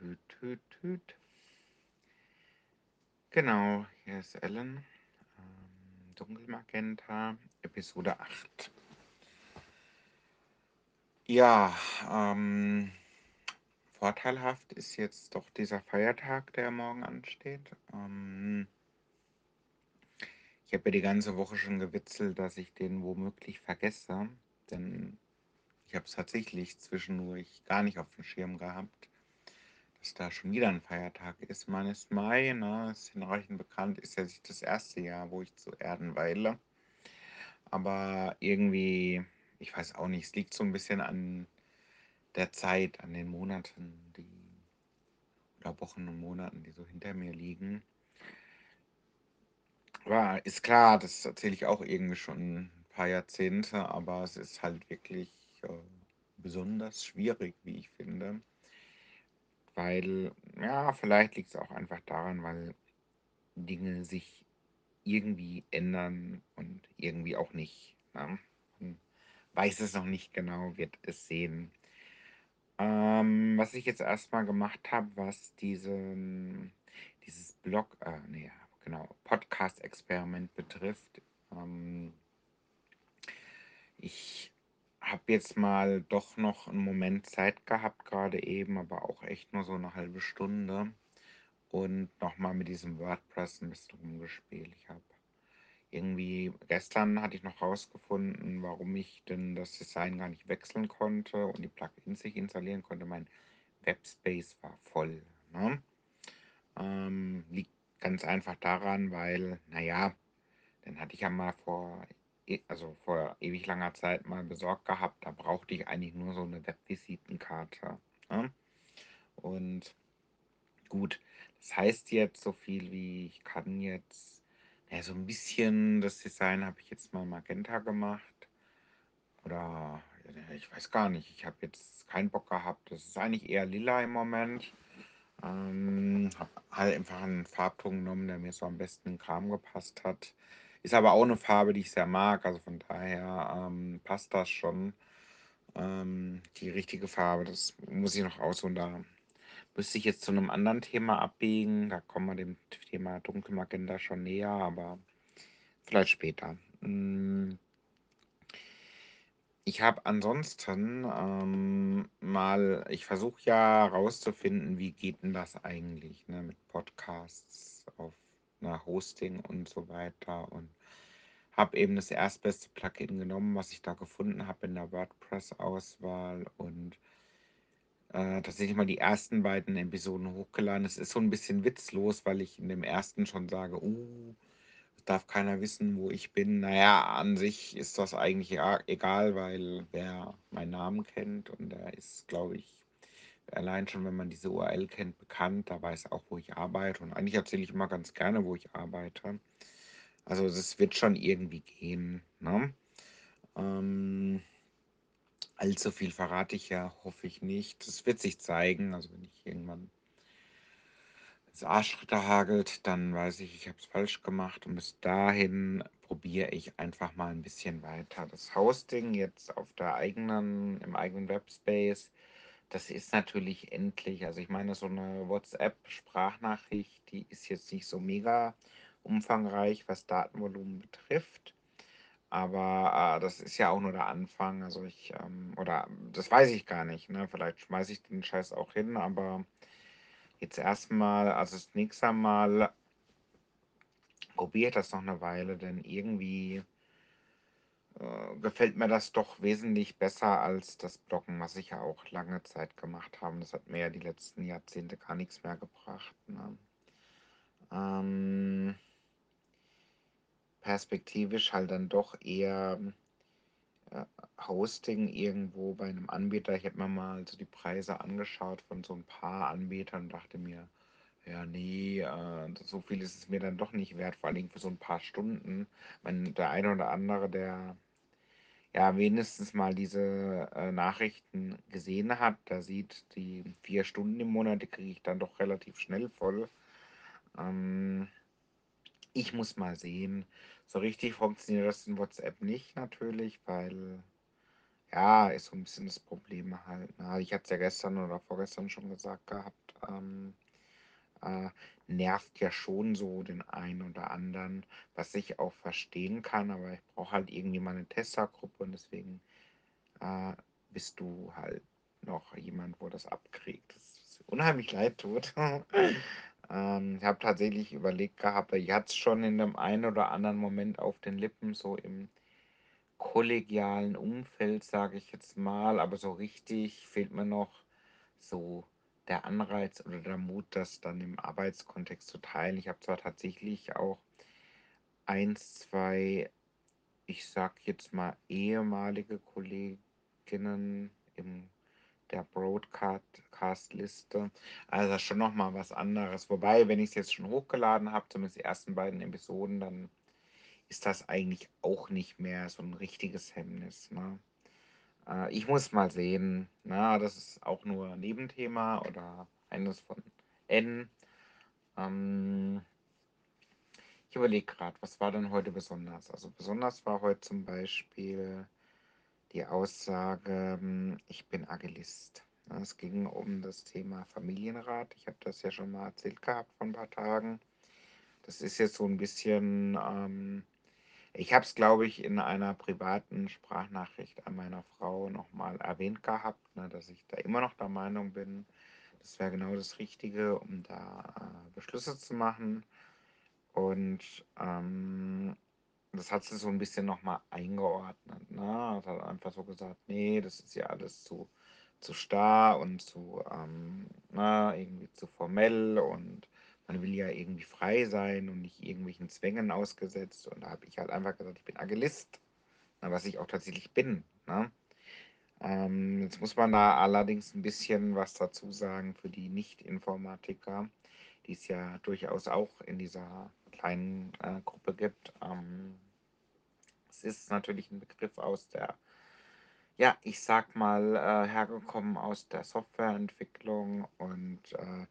Tüt, tüt, tüt. Genau, hier ist Ellen. Ähm, Dunkelmagenta, Episode 8. Ja, ähm, vorteilhaft ist jetzt doch dieser Feiertag, der morgen ansteht. Ähm, ich habe ja die ganze Woche schon gewitzelt, dass ich den womöglich vergesse, denn ich habe es tatsächlich zwischendurch gar nicht auf dem Schirm gehabt dass da schon wieder ein Feiertag ist. Ist Mai, ne, ist hinreichend bekannt, ist ja nicht das erste Jahr, wo ich zu Erden weile. Aber irgendwie, ich weiß auch nicht, es liegt so ein bisschen an der Zeit, an den Monaten, die oder Wochen und Monaten, die so hinter mir liegen. Aber ist klar, das erzähle ich auch irgendwie schon ein paar Jahrzehnte, aber es ist halt wirklich äh, besonders schwierig, wie ich finde weil, ja, vielleicht liegt es auch einfach daran, weil Dinge sich irgendwie ändern und irgendwie auch nicht. Ne? Man weiß es noch nicht genau, wird es sehen. Ähm, was ich jetzt erstmal gemacht habe, was diesen, dieses Blog, äh, nee, genau, Podcast-Experiment betrifft. Ähm, ich habe jetzt mal doch noch einen Moment Zeit gehabt, gerade eben, aber auch echt nur so eine halbe Stunde. Und nochmal mit diesem WordPress ein bisschen rumgespielt. Ich habe irgendwie, gestern hatte ich noch rausgefunden, warum ich denn das Design gar nicht wechseln konnte und die Plugins sich installieren konnte. Mein Webspace war voll. Ne? Ähm, liegt ganz einfach daran, weil, naja, dann hatte ich ja mal vor also vor ewig langer Zeit mal besorgt gehabt. Da brauchte ich eigentlich nur so eine Webvisitenkarte, ne? Und gut, das heißt jetzt so viel wie ich kann jetzt ja, so ein bisschen das Design habe ich jetzt mal Magenta gemacht oder ich weiß gar nicht. Ich habe jetzt keinen Bock gehabt. Das ist eigentlich eher lila im Moment. Ähm, habe halt einfach einen Farbton genommen, der mir so am besten in Kram gepasst hat. Ist aber auch eine Farbe, die ich sehr mag, also von daher ähm, passt das schon. Ähm, die richtige Farbe, das muss ich noch ausholen. Da müsste ich jetzt zu einem anderen Thema abbiegen. Da kommen wir dem Thema Dunkelmagenta schon näher, aber vielleicht später. Mm. Ich habe ansonsten ähm, mal, ich versuche ja rauszufinden, wie geht denn das eigentlich ne, mit Podcasts auf einer Hosting und so weiter und habe eben das erstbeste Plugin genommen, was ich da gefunden habe in der WordPress-Auswahl und äh, tatsächlich mal die ersten beiden Episoden hochgeladen. Es ist so ein bisschen witzlos, weil ich in dem ersten schon sage, uh, darf keiner wissen, wo ich bin. Naja, an sich ist das eigentlich egal, weil wer meinen Namen kennt und der ist, glaube ich, allein schon, wenn man diese URL kennt, bekannt, da weiß auch, wo ich arbeite. Und eigentlich erzähle ich immer ganz gerne, wo ich arbeite. Also das wird schon irgendwie gehen. Ne? Ähm, allzu viel verrate ich ja, hoffe ich nicht. Das wird sich zeigen. Also wenn ich irgendwann ins Arschritte hagelt, dann weiß ich, ich habe es falsch gemacht. Und bis dahin probiere ich einfach mal ein bisschen weiter. Das Hosting jetzt auf der eigenen, im eigenen Webspace, das ist natürlich endlich. Also ich meine, so eine WhatsApp-Sprachnachricht, die ist jetzt nicht so mega umfangreich, was Datenvolumen betrifft. Aber äh, das ist ja auch nur der Anfang. Also ich, ähm, oder das weiß ich gar nicht. Ne? Vielleicht schmeiße ich den Scheiß auch hin, aber jetzt erstmal, also das nächste Mal probiert das noch eine Weile, denn irgendwie äh, gefällt mir das doch wesentlich besser als das Blocken, was ich ja auch lange Zeit gemacht habe. Das hat mir ja die letzten Jahrzehnte gar nichts mehr gebracht. Ne? Ähm, perspektivisch halt dann doch eher äh, Hosting irgendwo bei einem Anbieter. Ich habe mir mal so die Preise angeschaut von so ein paar Anbietern und dachte mir, ja, nee, äh, so viel ist es mir dann doch nicht wert, vor allem für so ein paar Stunden. Wenn der eine oder andere, der ja wenigstens mal diese äh, Nachrichten gesehen hat, der sieht, die vier Stunden im Monat, kriege ich dann doch relativ schnell voll. Ähm, ich muss mal sehen. So richtig funktioniert das in WhatsApp nicht natürlich, weil ja, ist so ein bisschen das Problem halt. Ne? Ich hatte es ja gestern oder vorgestern schon gesagt gehabt. ähm, äh, nervt ja schon so den einen oder anderen, was ich auch verstehen kann, aber ich brauche halt irgendwie mal eine Testergruppe und deswegen äh, bist du halt noch jemand, wo das abkriegt. Das unheimlich leid tut. ähm, ich habe tatsächlich überlegt gehabt, ich hatte es schon in dem einen oder anderen Moment auf den Lippen, so im kollegialen Umfeld, sage ich jetzt mal, aber so richtig fehlt mir noch so der Anreiz oder der Mut, das dann im Arbeitskontext zu teilen. Ich habe zwar tatsächlich auch eins, zwei, ich sag jetzt mal ehemalige Kolleginnen im der Broadcast-Liste. Also schon nochmal was anderes. Wobei, wenn ich es jetzt schon hochgeladen habe, zumindest die ersten beiden Episoden, dann ist das eigentlich auch nicht mehr so ein richtiges Hemmnis. Ne? Äh, ich muss mal sehen. Na, das ist auch nur Nebenthema oder eines von N. Ähm, ich überlege gerade, was war denn heute besonders? Also besonders war heute zum Beispiel die Aussage, hm, ich bin Agilist. Es ging um das Thema Familienrat. Ich habe das ja schon mal erzählt gehabt vor ein paar Tagen. Das ist jetzt so ein bisschen, ähm, ich habe es, glaube ich, in einer privaten Sprachnachricht an meiner Frau nochmal erwähnt gehabt, ne, dass ich da immer noch der Meinung bin, das wäre genau das Richtige, um da äh, Beschlüsse zu machen. Und ähm, das hat sie so ein bisschen nochmal eingeordnet. Ne? Hat einfach so gesagt, nee, das ist ja alles zu, zu starr und zu, ähm, na, irgendwie zu formell und man will ja irgendwie frei sein und nicht irgendwelchen Zwängen ausgesetzt. Und da habe ich halt einfach gesagt, ich bin Agilist, na, was ich auch tatsächlich bin. Ne? Ähm, jetzt muss man da allerdings ein bisschen was dazu sagen für die Nicht-Informatiker, die es ja durchaus auch in dieser kleinen äh, Gruppe gibt. Ähm, es ist natürlich ein Begriff aus der, ja, ich sag mal, äh, hergekommen aus der Softwareentwicklung und äh,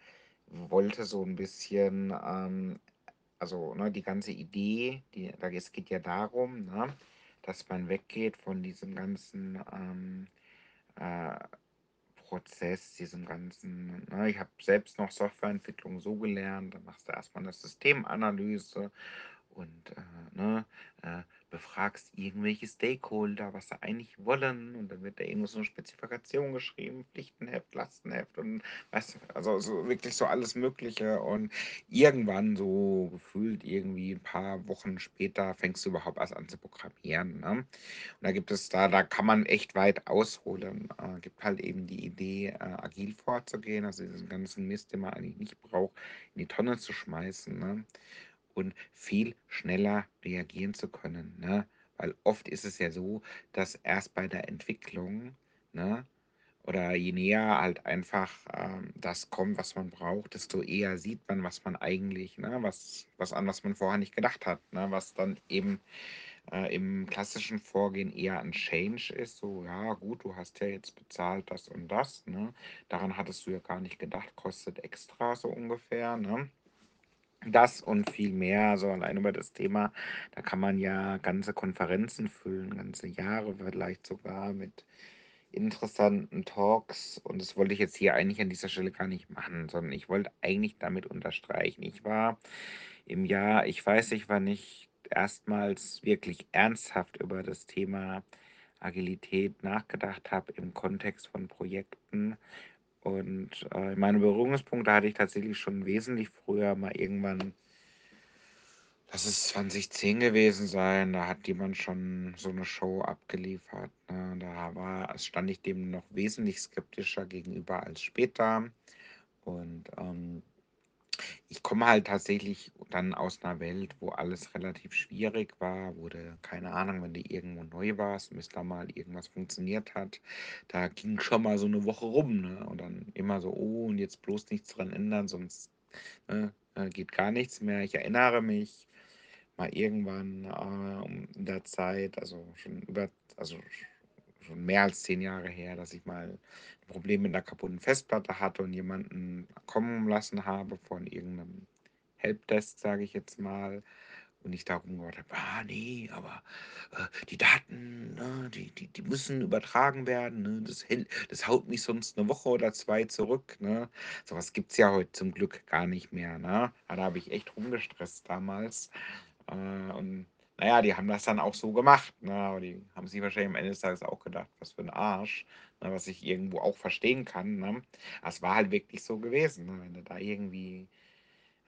wollte so ein bisschen, ähm, also ne, die ganze Idee, die, da, es geht ja darum, ne, dass man weggeht von diesem ganzen ähm, äh, Prozess, diesem ganzen, ne, ich habe selbst noch Softwareentwicklung so gelernt, dann machst du erstmal eine Systemanalyse und äh, ne, äh, befragst irgendwelche Stakeholder, was sie eigentlich wollen und dann wird da irgendwo so eine Spezifikation geschrieben, Pflichtenheft, Lastenheft und du, also so wirklich so alles Mögliche und irgendwann so gefühlt irgendwie ein paar Wochen später fängst du überhaupt erst an zu programmieren. Ne? Und da gibt es da, da kann man echt weit ausholen. Äh, gibt halt eben die Idee, äh, agil vorzugehen, also diesen ganzen Mist, den man eigentlich nicht braucht, in die Tonne zu schmeißen. Ne? Und viel schneller reagieren zu können. Ne? Weil oft ist es ja so, dass erst bei der Entwicklung, ne, oder je näher halt einfach ähm, das kommt, was man braucht, desto eher sieht man, was man eigentlich, ne, was, was an was man vorher nicht gedacht hat, ne, was dann eben äh, im klassischen Vorgehen eher ein Change ist, so, ja, gut, du hast ja jetzt bezahlt das und das, ne, daran hattest du ja gar nicht gedacht, kostet extra so ungefähr, ne. Das und viel mehr, so allein über das Thema, da kann man ja ganze Konferenzen füllen, ganze Jahre vielleicht sogar mit interessanten Talks. Und das wollte ich jetzt hier eigentlich an dieser Stelle gar nicht machen, sondern ich wollte eigentlich damit unterstreichen. Ich war im Jahr, ich weiß nicht, wann ich erstmals wirklich ernsthaft über das Thema Agilität nachgedacht habe im Kontext von Projekten. Und äh, meine Berührungspunkte hatte ich tatsächlich schon wesentlich früher mal irgendwann, das ist 2010 gewesen sein, da hat jemand schon so eine Show abgeliefert. Ne? Da war, stand ich dem noch wesentlich skeptischer gegenüber als später. Und ähm, ich komme halt tatsächlich dann aus einer Welt, wo alles relativ schwierig war, wo du, keine Ahnung, wenn du irgendwo neu warst, bis da mal irgendwas funktioniert hat, da ging schon mal so eine Woche rum, ne? Und dann immer so, oh, und jetzt bloß nichts dran ändern, sonst ne, äh, geht gar nichts mehr. Ich erinnere mich mal irgendwann äh, um in der Zeit, also schon über, also schon mehr als zehn Jahre her, dass ich mal ein Problem mit einer kaputten Festplatte hatte und jemanden kommen lassen habe von irgendeinem Helpdesk, sage ich jetzt mal. und ich darum gehört habe, ah nee, aber äh, die Daten, ne, die, die, die müssen übertragen werden, ne, das, das haut mich sonst eine Woche oder zwei zurück. Ne. Sowas gibt es ja heute zum Glück gar nicht mehr. Ne. Da habe ich echt rumgestresst damals. Äh, und naja, die haben das dann auch so gemacht. Ne? Aber die haben sich wahrscheinlich am Ende des Tages auch gedacht, was für ein Arsch, ne? was ich irgendwo auch verstehen kann. Ne? Es war halt wirklich so gewesen. Ne? Wenn du da irgendwie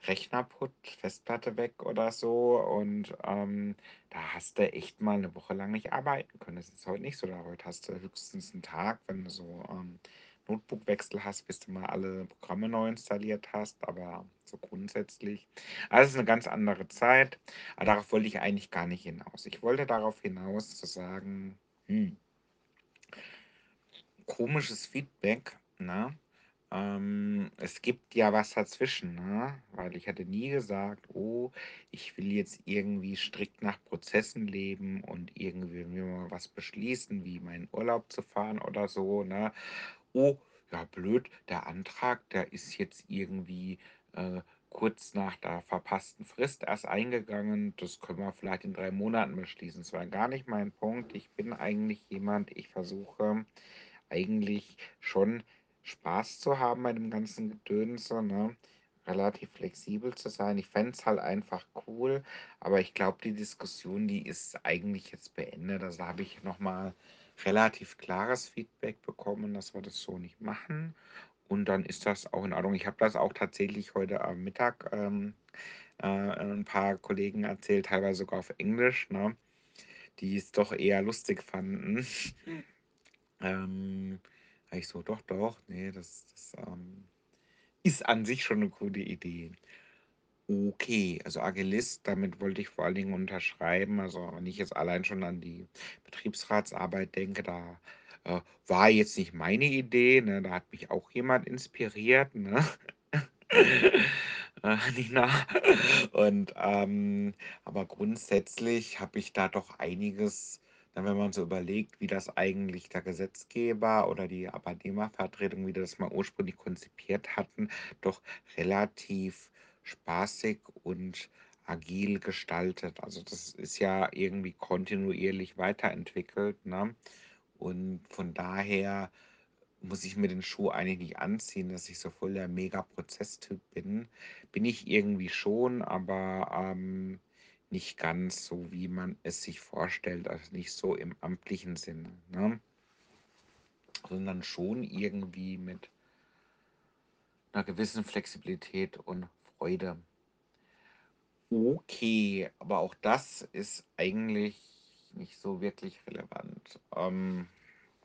Rechner putt, Festplatte weg oder so und ähm, da hast du echt mal eine Woche lang nicht arbeiten können. Das ist heute nicht so. Da heute hast du höchstens einen Tag, wenn du so ähm, Notebookwechsel hast, bis du mal alle Programme neu installiert hast, aber so grundsätzlich. Also es ist eine ganz andere Zeit. Aber darauf wollte ich eigentlich gar nicht hinaus. Ich wollte darauf hinaus zu sagen, hm, komisches Feedback, ne? Ähm, es gibt ja was dazwischen, ne? Weil ich hatte nie gesagt, oh, ich will jetzt irgendwie strikt nach Prozessen leben und irgendwie mir mal was beschließen, wie meinen Urlaub zu fahren oder so, ne? Oh, ja, blöd, der Antrag, der ist jetzt irgendwie äh, kurz nach der verpassten Frist erst eingegangen. Das können wir vielleicht in drei Monaten beschließen. Das war gar nicht mein Punkt. Ich bin eigentlich jemand, ich versuche eigentlich schon Spaß zu haben bei dem ganzen Gedönse, ne? Relativ flexibel zu sein. Ich fände es halt einfach cool, aber ich glaube, die Diskussion, die ist eigentlich jetzt beendet. Also habe ich nochmal relativ klares Feedback bekommen, dass wir das so nicht machen. Und dann ist das auch in Ordnung. Ich habe das auch tatsächlich heute am Mittag ähm, äh, ein paar Kollegen erzählt, teilweise sogar auf Englisch, ne? die es doch eher lustig fanden. ähm, ich so, doch, doch, nee, das, das ähm, ist an sich schon eine gute Idee. Okay, also Agilist, damit wollte ich vor allen Dingen unterschreiben. Also wenn ich jetzt allein schon an die Betriebsratsarbeit denke, da äh, war jetzt nicht meine Idee, ne? Da hat mich auch jemand inspiriert, ne? äh, Nina. Und ähm, aber grundsätzlich habe ich da doch einiges, wenn man so überlegt, wie das eigentlich der Gesetzgeber oder die Arbeitnehmervertretung, wie die das mal ursprünglich konzipiert hatten, doch relativ spaßig und agil gestaltet. Also das ist ja irgendwie kontinuierlich weiterentwickelt, ne? Und von daher muss ich mir den Schuh eigentlich nicht anziehen, dass ich so voll der Mega-Prozesstyp bin. Bin ich irgendwie schon, aber ähm, nicht ganz so, wie man es sich vorstellt, also nicht so im amtlichen Sinne, ne? sondern schon irgendwie mit einer gewissen Flexibilität und Freude. Okay, aber auch das ist eigentlich nicht so wirklich relevant ähm,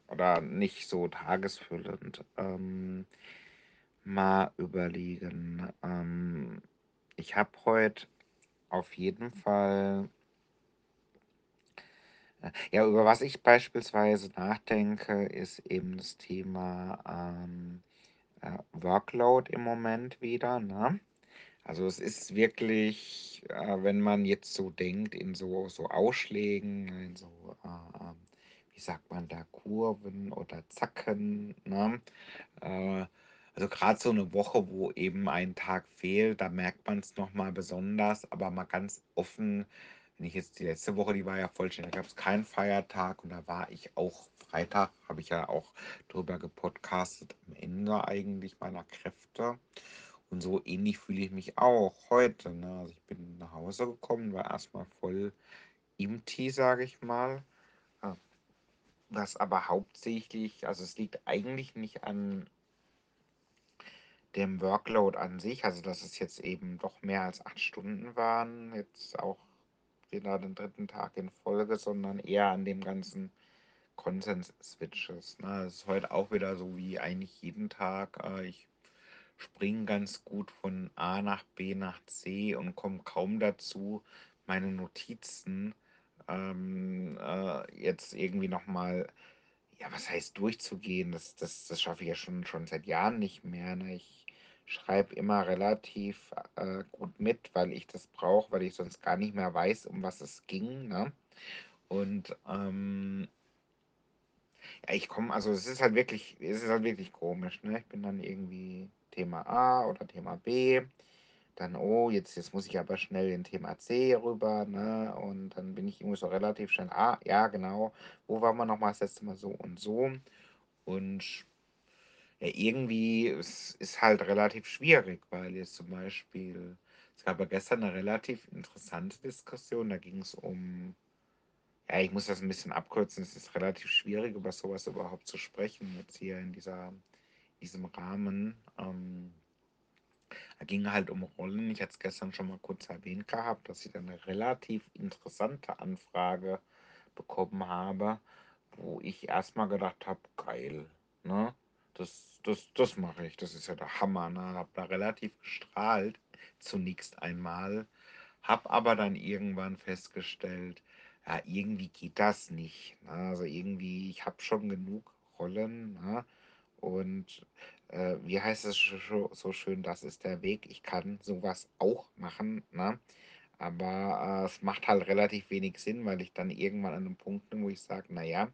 oder nicht so tagesfüllend. Ähm, mal überlegen. Ähm, ich habe heute auf jeden Fall, ja, über was ich beispielsweise nachdenke, ist eben das Thema ähm, äh, Workload im Moment wieder. Ne? Also es ist wirklich, äh, wenn man jetzt so denkt, in so, so Ausschlägen, in so, äh, ähm, wie sagt man da, Kurven oder Zacken, ne? Äh, also gerade so eine Woche, wo eben ein Tag fehlt, da merkt man es nochmal besonders, aber mal ganz offen, wenn ich jetzt die letzte Woche, die war ja vollständig, da gab es keinen Feiertag und da war ich auch Freitag, habe ich ja auch drüber gepodcastet, am Ende eigentlich meiner Kräfte. Und so ähnlich fühle ich mich auch heute. Ne? Also ich bin nach Hause gekommen, war erstmal voll im Tee, sage ich mal. Äh, Was aber hauptsächlich, also es liegt eigentlich nicht an dem Workload an sich, also dass es jetzt eben doch mehr als acht Stunden waren, jetzt auch wieder den dritten Tag in Folge, sondern eher an dem ganzen Konsens-Switches. Ne? Es ist heute auch wieder so wie eigentlich jeden Tag. Äh, ich springe ganz gut von A nach B nach C und komme kaum dazu, meine Notizen ähm, äh, jetzt irgendwie nochmal, ja, was heißt durchzugehen? Das, das, das schaffe ich ja schon, schon seit Jahren nicht mehr. Ne? Ich schreibe immer relativ äh, gut mit, weil ich das brauche, weil ich sonst gar nicht mehr weiß, um was es ging. Ne? Und ähm, ja, ich komme, also es ist halt wirklich, es ist halt wirklich komisch. Ne? Ich bin dann irgendwie Thema A oder Thema B dann, oh, jetzt, jetzt muss ich aber schnell in Thema C rüber, ne? Und dann bin ich irgendwie so relativ schnell, ah, ja, genau, wo waren wir nochmal das letzte Mal so und so? Und ja, irgendwie ist, ist halt relativ schwierig, weil jetzt zum Beispiel, es gab ja gestern eine relativ interessante Diskussion, da ging es um, ja, ich muss das ein bisschen abkürzen, es ist relativ schwierig, über sowas überhaupt zu sprechen, jetzt hier in dieser, diesem Rahmen. Ähm, da ging halt um Rollen. Ich hatte es gestern schon mal kurz erwähnt gehabt, dass ich dann eine relativ interessante Anfrage bekommen habe, wo ich erstmal gedacht habe, geil, ne? Das, das, das mache ich, das ist ja der Hammer, ne? Hab da relativ gestrahlt, zunächst einmal, hab aber dann irgendwann festgestellt, ja, irgendwie geht das nicht. Ne? Also irgendwie, ich habe schon genug Rollen, ne? Und äh, wie heißt es so schön, das ist der Weg. Ich kann sowas auch machen, ne? Aber äh, es macht halt relativ wenig Sinn, weil ich dann irgendwann an einem Punkt bin, wo ich sage, naja,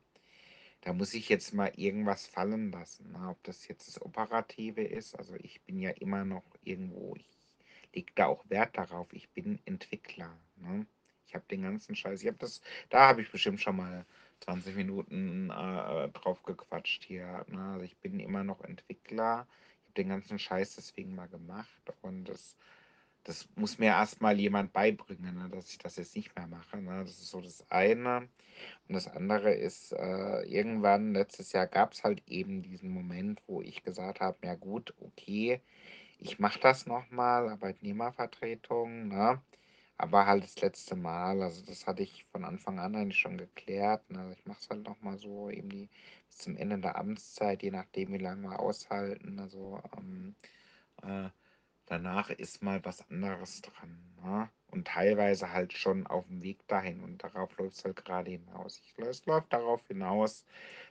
da muss ich jetzt mal irgendwas fallen lassen. Ne? Ob das jetzt das Operative ist, also ich bin ja immer noch irgendwo, ich lege da auch Wert darauf, ich bin Entwickler. Ne? Ich habe den ganzen Scheiß, ich habe das, da habe ich bestimmt schon mal 20 Minuten äh, drauf gequatscht hier. Ne? Also ich bin immer noch Entwickler. Ich habe den ganzen Scheiß deswegen mal gemacht und das, das muss mir erstmal jemand beibringen, ne? dass ich das jetzt nicht mehr mache. Ne? Das ist so das eine. Und das andere ist, äh, irgendwann letztes Jahr gab es halt eben diesen Moment, wo ich gesagt habe, ja gut, okay, ich mache das nochmal, Arbeitnehmervertretung, ne? Aber halt das letzte Mal. Also das hatte ich von Anfang an eigentlich schon geklärt. Ne? Also ich mache es halt nochmal so eben die bis zum Ende der Amtszeit, je nachdem, wie lange wir aushalten. Also ähm, äh, danach ist mal was anderes dran. Ne? Und teilweise halt schon auf dem Weg dahin. Und darauf läuft es halt gerade hinaus. Es läuft darauf hinaus,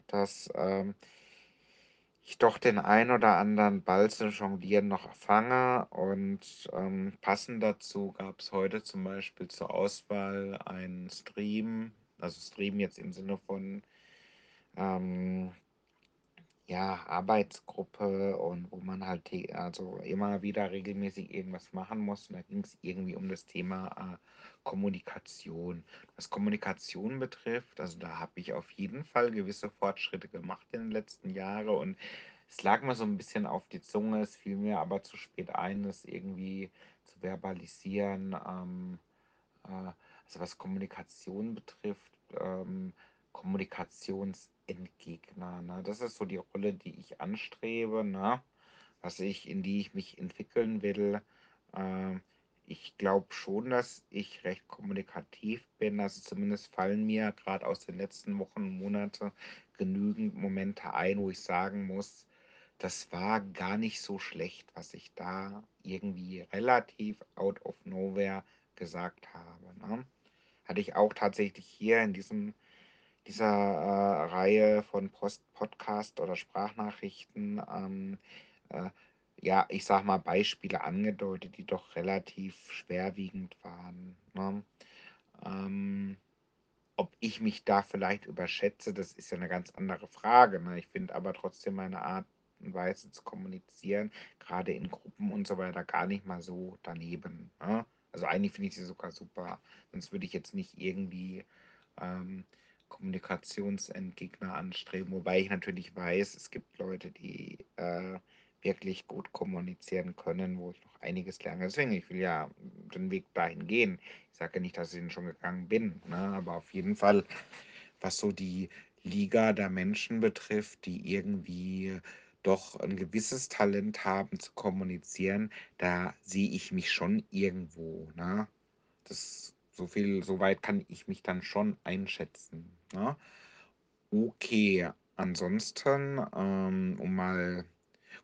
dass ähm, ich doch den ein oder anderen Ball zum Jonglieren noch fange. Und ähm, passend dazu gab es heute zum Beispiel zur Auswahl einen Stream, also Stream jetzt im Sinne von ähm, ja, Arbeitsgruppe und wo man halt also immer wieder regelmäßig irgendwas machen muss. Und da ging es irgendwie um das Thema äh, Kommunikation. Was Kommunikation betrifft, also da habe ich auf jeden Fall gewisse Fortschritte gemacht in den letzten Jahren und es lag mir so ein bisschen auf die Zunge, es fiel mir aber zu spät ein, das irgendwie zu verbalisieren. Ähm, äh, also was Kommunikation betrifft, ähm, Kommunikationsentgegner. Ne? Das ist so die Rolle, die ich anstrebe, ne? was ich, in die ich mich entwickeln will. Ähm, ich glaube schon, dass ich recht kommunikativ bin. Also zumindest fallen mir gerade aus den letzten Wochen und Monaten genügend Momente ein, wo ich sagen muss, das war gar nicht so schlecht, was ich da irgendwie relativ out of nowhere gesagt habe. Ne? Hatte ich auch tatsächlich hier in diesem, dieser äh, Reihe von Post Podcast oder Sprachnachrichten, ähm, äh, ja, ich sag mal, Beispiele angedeutet, die doch relativ schwerwiegend waren. Ne? Ähm, ob ich mich da vielleicht überschätze, das ist ja eine ganz andere Frage. Ne? Ich finde aber trotzdem meine Art und Weise zu kommunizieren, gerade in Gruppen und so weiter, gar nicht mal so daneben. Ne? Also eigentlich finde ich sie sogar super. Sonst würde ich jetzt nicht irgendwie ähm, Kommunikationsentgegner anstreben. Wobei ich natürlich weiß, es gibt Leute, die äh, wirklich gut kommunizieren können, wo ich noch einiges lerne. Deswegen, ich will ja den Weg dahin gehen. Ich sage ja nicht, dass ich ihn schon gegangen bin, ne? aber auf jeden Fall, was so die Liga der Menschen betrifft, die irgendwie doch ein gewisses Talent haben zu kommunizieren, da sehe ich mich schon irgendwo. Ne? Das, so viel, so weit kann ich mich dann schon einschätzen. Ne? Okay, ansonsten, ähm, um mal,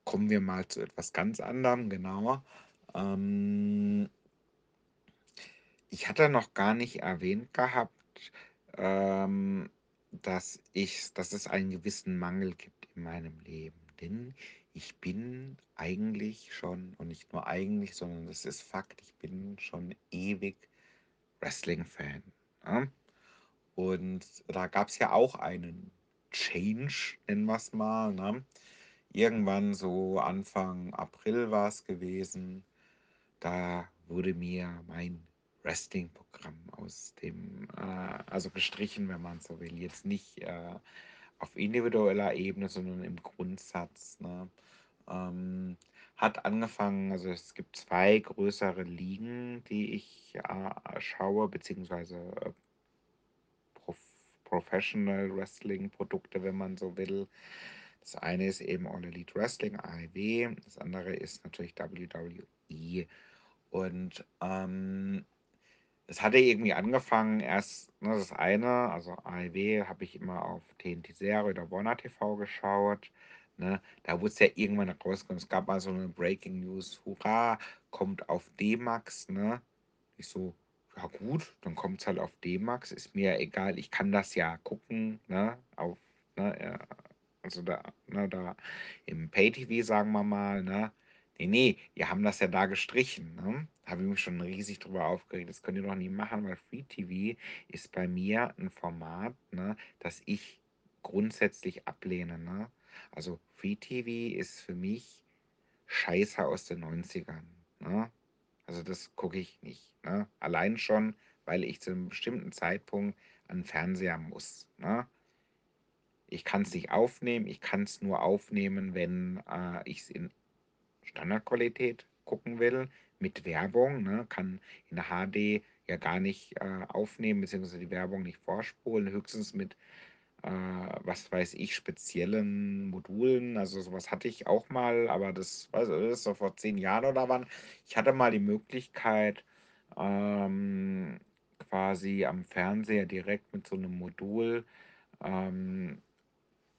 kommen wir mal zu etwas ganz anderem, genauer. Ähm, ich hatte noch gar nicht erwähnt gehabt, ähm, dass ich, dass es einen gewissen Mangel gibt in meinem Leben. Denn ich bin eigentlich schon, und nicht nur eigentlich, sondern das ist Fakt, ich bin schon ewig Wrestling-Fan. Ne? Und da gab es ja auch einen Change, nennen wir es mal. Ne? Irgendwann so Anfang April war es gewesen. da wurde mir mein Wrestling-Programm aus dem, äh, also gestrichen, wenn man so will. Jetzt nicht äh, auf individueller Ebene, sondern im Grundsatz. Ne? Ähm, hat angefangen, also es gibt zwei größere Ligen, die ich äh, schaue, beziehungsweise äh, Professional Wrestling Produkte, wenn man so will. Das eine ist eben All Elite Wrestling, AEW, das andere ist natürlich WWE. Und ähm, es hatte irgendwie angefangen, erst ne, das eine, also AEW habe ich immer auf TNT Serie oder Warner TV geschaut. Ne? Da wurde es ja irgendwann rausgekommen. Es gab mal so eine Breaking News, hurra, kommt auf D-Max. Ne? Ich so, ja gut, dann kommt es halt auf D-Max, ist mir egal, ich kann das ja gucken, ne? Auf, ne, äh, also da, ne, da im Pay-TV, sagen wir mal, ne? Nee, nee, die haben das ja da gestrichen, ne? Habe ich mich schon riesig drüber aufgeregt. Das könnt ihr doch nie machen, weil Free TV ist bei mir ein Format, ne, das ich grundsätzlich ablehne, ne? Also Free TV ist für mich Scheiße aus den 90ern, ne? Also das gucke ich nicht, ne? Allein schon, weil ich zu einem bestimmten Zeitpunkt an den Fernseher muss, ne? Ich kann es nicht aufnehmen, ich kann es nur aufnehmen, wenn äh, ich es in Standardqualität gucken will, mit Werbung, ne? Kann in der HD ja gar nicht äh, aufnehmen, beziehungsweise die Werbung nicht vorspulen, höchstens mit äh, was weiß ich, speziellen Modulen. Also sowas hatte ich auch mal, aber das, weiß das ist so vor zehn Jahren oder wann. Ich hatte mal die Möglichkeit, ähm, quasi am Fernseher direkt mit so einem Modul ähm,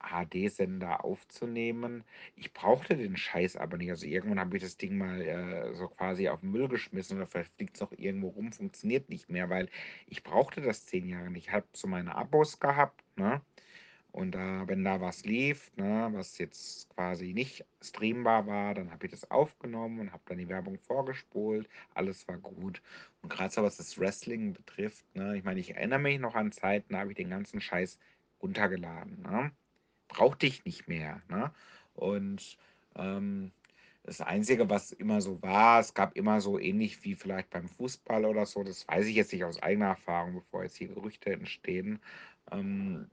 HD-Sender aufzunehmen. Ich brauchte den Scheiß aber nicht. Also irgendwann habe ich das Ding mal äh, so quasi auf den Müll geschmissen oder vielleicht fliegt es noch irgendwo rum, funktioniert nicht mehr, weil ich brauchte das zehn Jahre nicht. Ich habe so meine Abos gehabt, ne? Und da, wenn da was lief, ne, was jetzt quasi nicht streambar war, dann habe ich das aufgenommen und habe dann die Werbung vorgespult. Alles war gut. Und gerade so was das Wrestling betrifft, ne, ich meine, ich erinnere mich noch an Zeiten, da habe ich den ganzen Scheiß runtergeladen. Ne? Brauchte ich nicht mehr. Ne? Und ähm, das Einzige, was immer so war, es gab immer so ähnlich wie vielleicht beim Fußball oder so, das weiß ich jetzt nicht aus eigener Erfahrung, bevor jetzt hier Gerüchte entstehen. Ähm,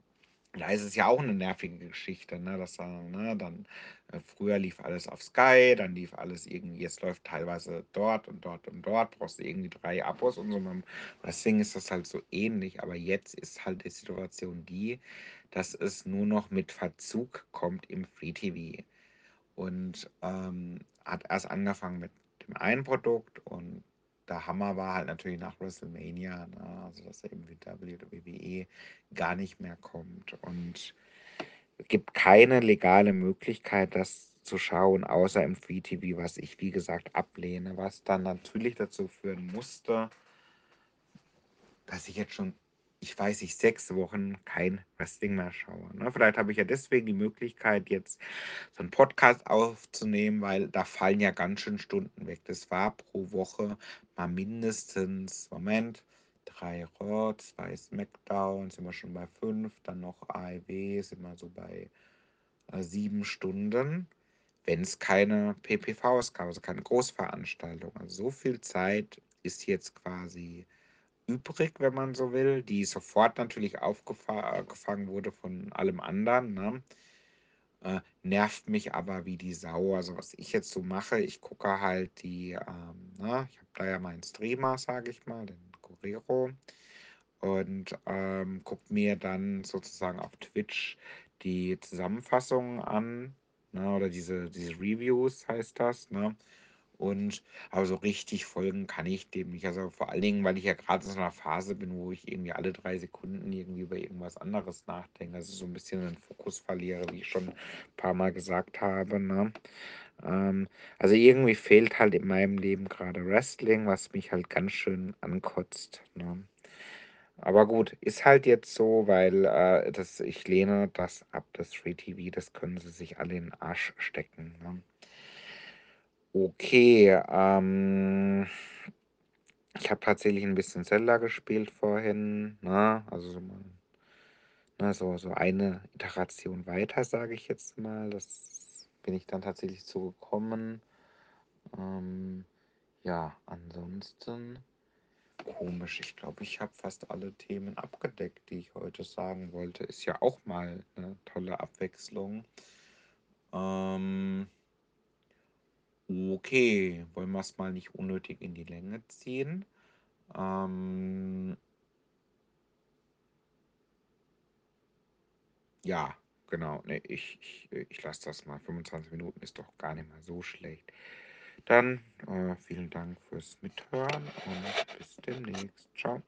da ist es ja auch eine nervige Geschichte, ne? Dass da, ne, dann äh, früher lief alles auf Sky, dann lief alles irgendwie, jetzt läuft teilweise dort und dort und dort, brauchst du irgendwie drei Abos und so. Beim Wrestling ist das halt so ähnlich, aber jetzt ist halt die Situation die, dass es nur noch mit Verzug kommt im Free TV. Und ähm, hat erst angefangen mit dem einen Produkt und der Hammer war halt natürlich nach WrestleMania, ne? also dass er eben wie WWE gar nicht mehr kommt. Und es gibt keine legale Möglichkeit, das zu schauen, außer im Free TV, was ich wie gesagt ablehne, was dann natürlich dazu führen musste, dass ich jetzt schon, ich weiß nicht, sechs Wochen kein Wrestling mehr schaue. Ne? Vielleicht habe ich ja deswegen die Möglichkeit, jetzt so einen Podcast aufzunehmen, weil da fallen ja ganz schön Stunden weg. Das war pro Woche mal mindestens, Moment, drei Raw, zwei Smackdown, sind wir schon bei fünf, dann noch AEW, sind wir so bei äh, sieben Stunden, wenn es keine PPVs gab, also keine Großveranstaltung. Also so viel Zeit ist jetzt quasi übrig, wenn man so will, die sofort natürlich aufgefangen wurde von allem anderen. Ne? Äh, nervt mich aber wie die Sau. Also was ich jetzt so mache, ich gucke halt die, ähm, ne? ich habe da ja meinen Streamer, sage ich mal, den Correro und ähm, gucke mir dann sozusagen auf Twitch die Zusammenfassungen an, ne? oder diese, diese Reviews heißt das, ne? Und aber so richtig folgen kann ich dem nicht. Also vor allen Dingen, weil ich ja gerade in so einer Phase bin, wo ich irgendwie alle drei Sekunden irgendwie über irgendwas anderes nachdenke. Also so ein bisschen den Fokus verliere, wie ich schon ein paar Mal gesagt habe. Ne? Ähm, also irgendwie fehlt halt in meinem Leben gerade Wrestling, was mich halt ganz schön ankotzt. Ne? Aber gut, ist halt jetzt so, weil äh, das, ich lehne das ab, das Free TV, das können sie sich alle in den Arsch stecken. Ne? Okay, ähm, ich habe tatsächlich ein bisschen Zelda gespielt vorhin, ne? Also so, mal, ne, so, so eine Iteration weiter, sage ich jetzt mal. Das bin ich dann tatsächlich zugekommen. Ähm, ja, ansonsten komisch. Ich glaube, ich habe fast alle Themen abgedeckt, die ich heute sagen wollte. Ist ja auch mal eine tolle Abwechslung. Ähm, okay, wollen wir es mal nicht unnötig in die Länge ziehen. Ähm, ja, genau. Nee, ich, ich, ich lasse das mal. 25 Minuten ist doch gar nicht mal so schlecht. Dann äh, vielen Dank fürs Mithören und bis demnächst. Ciao.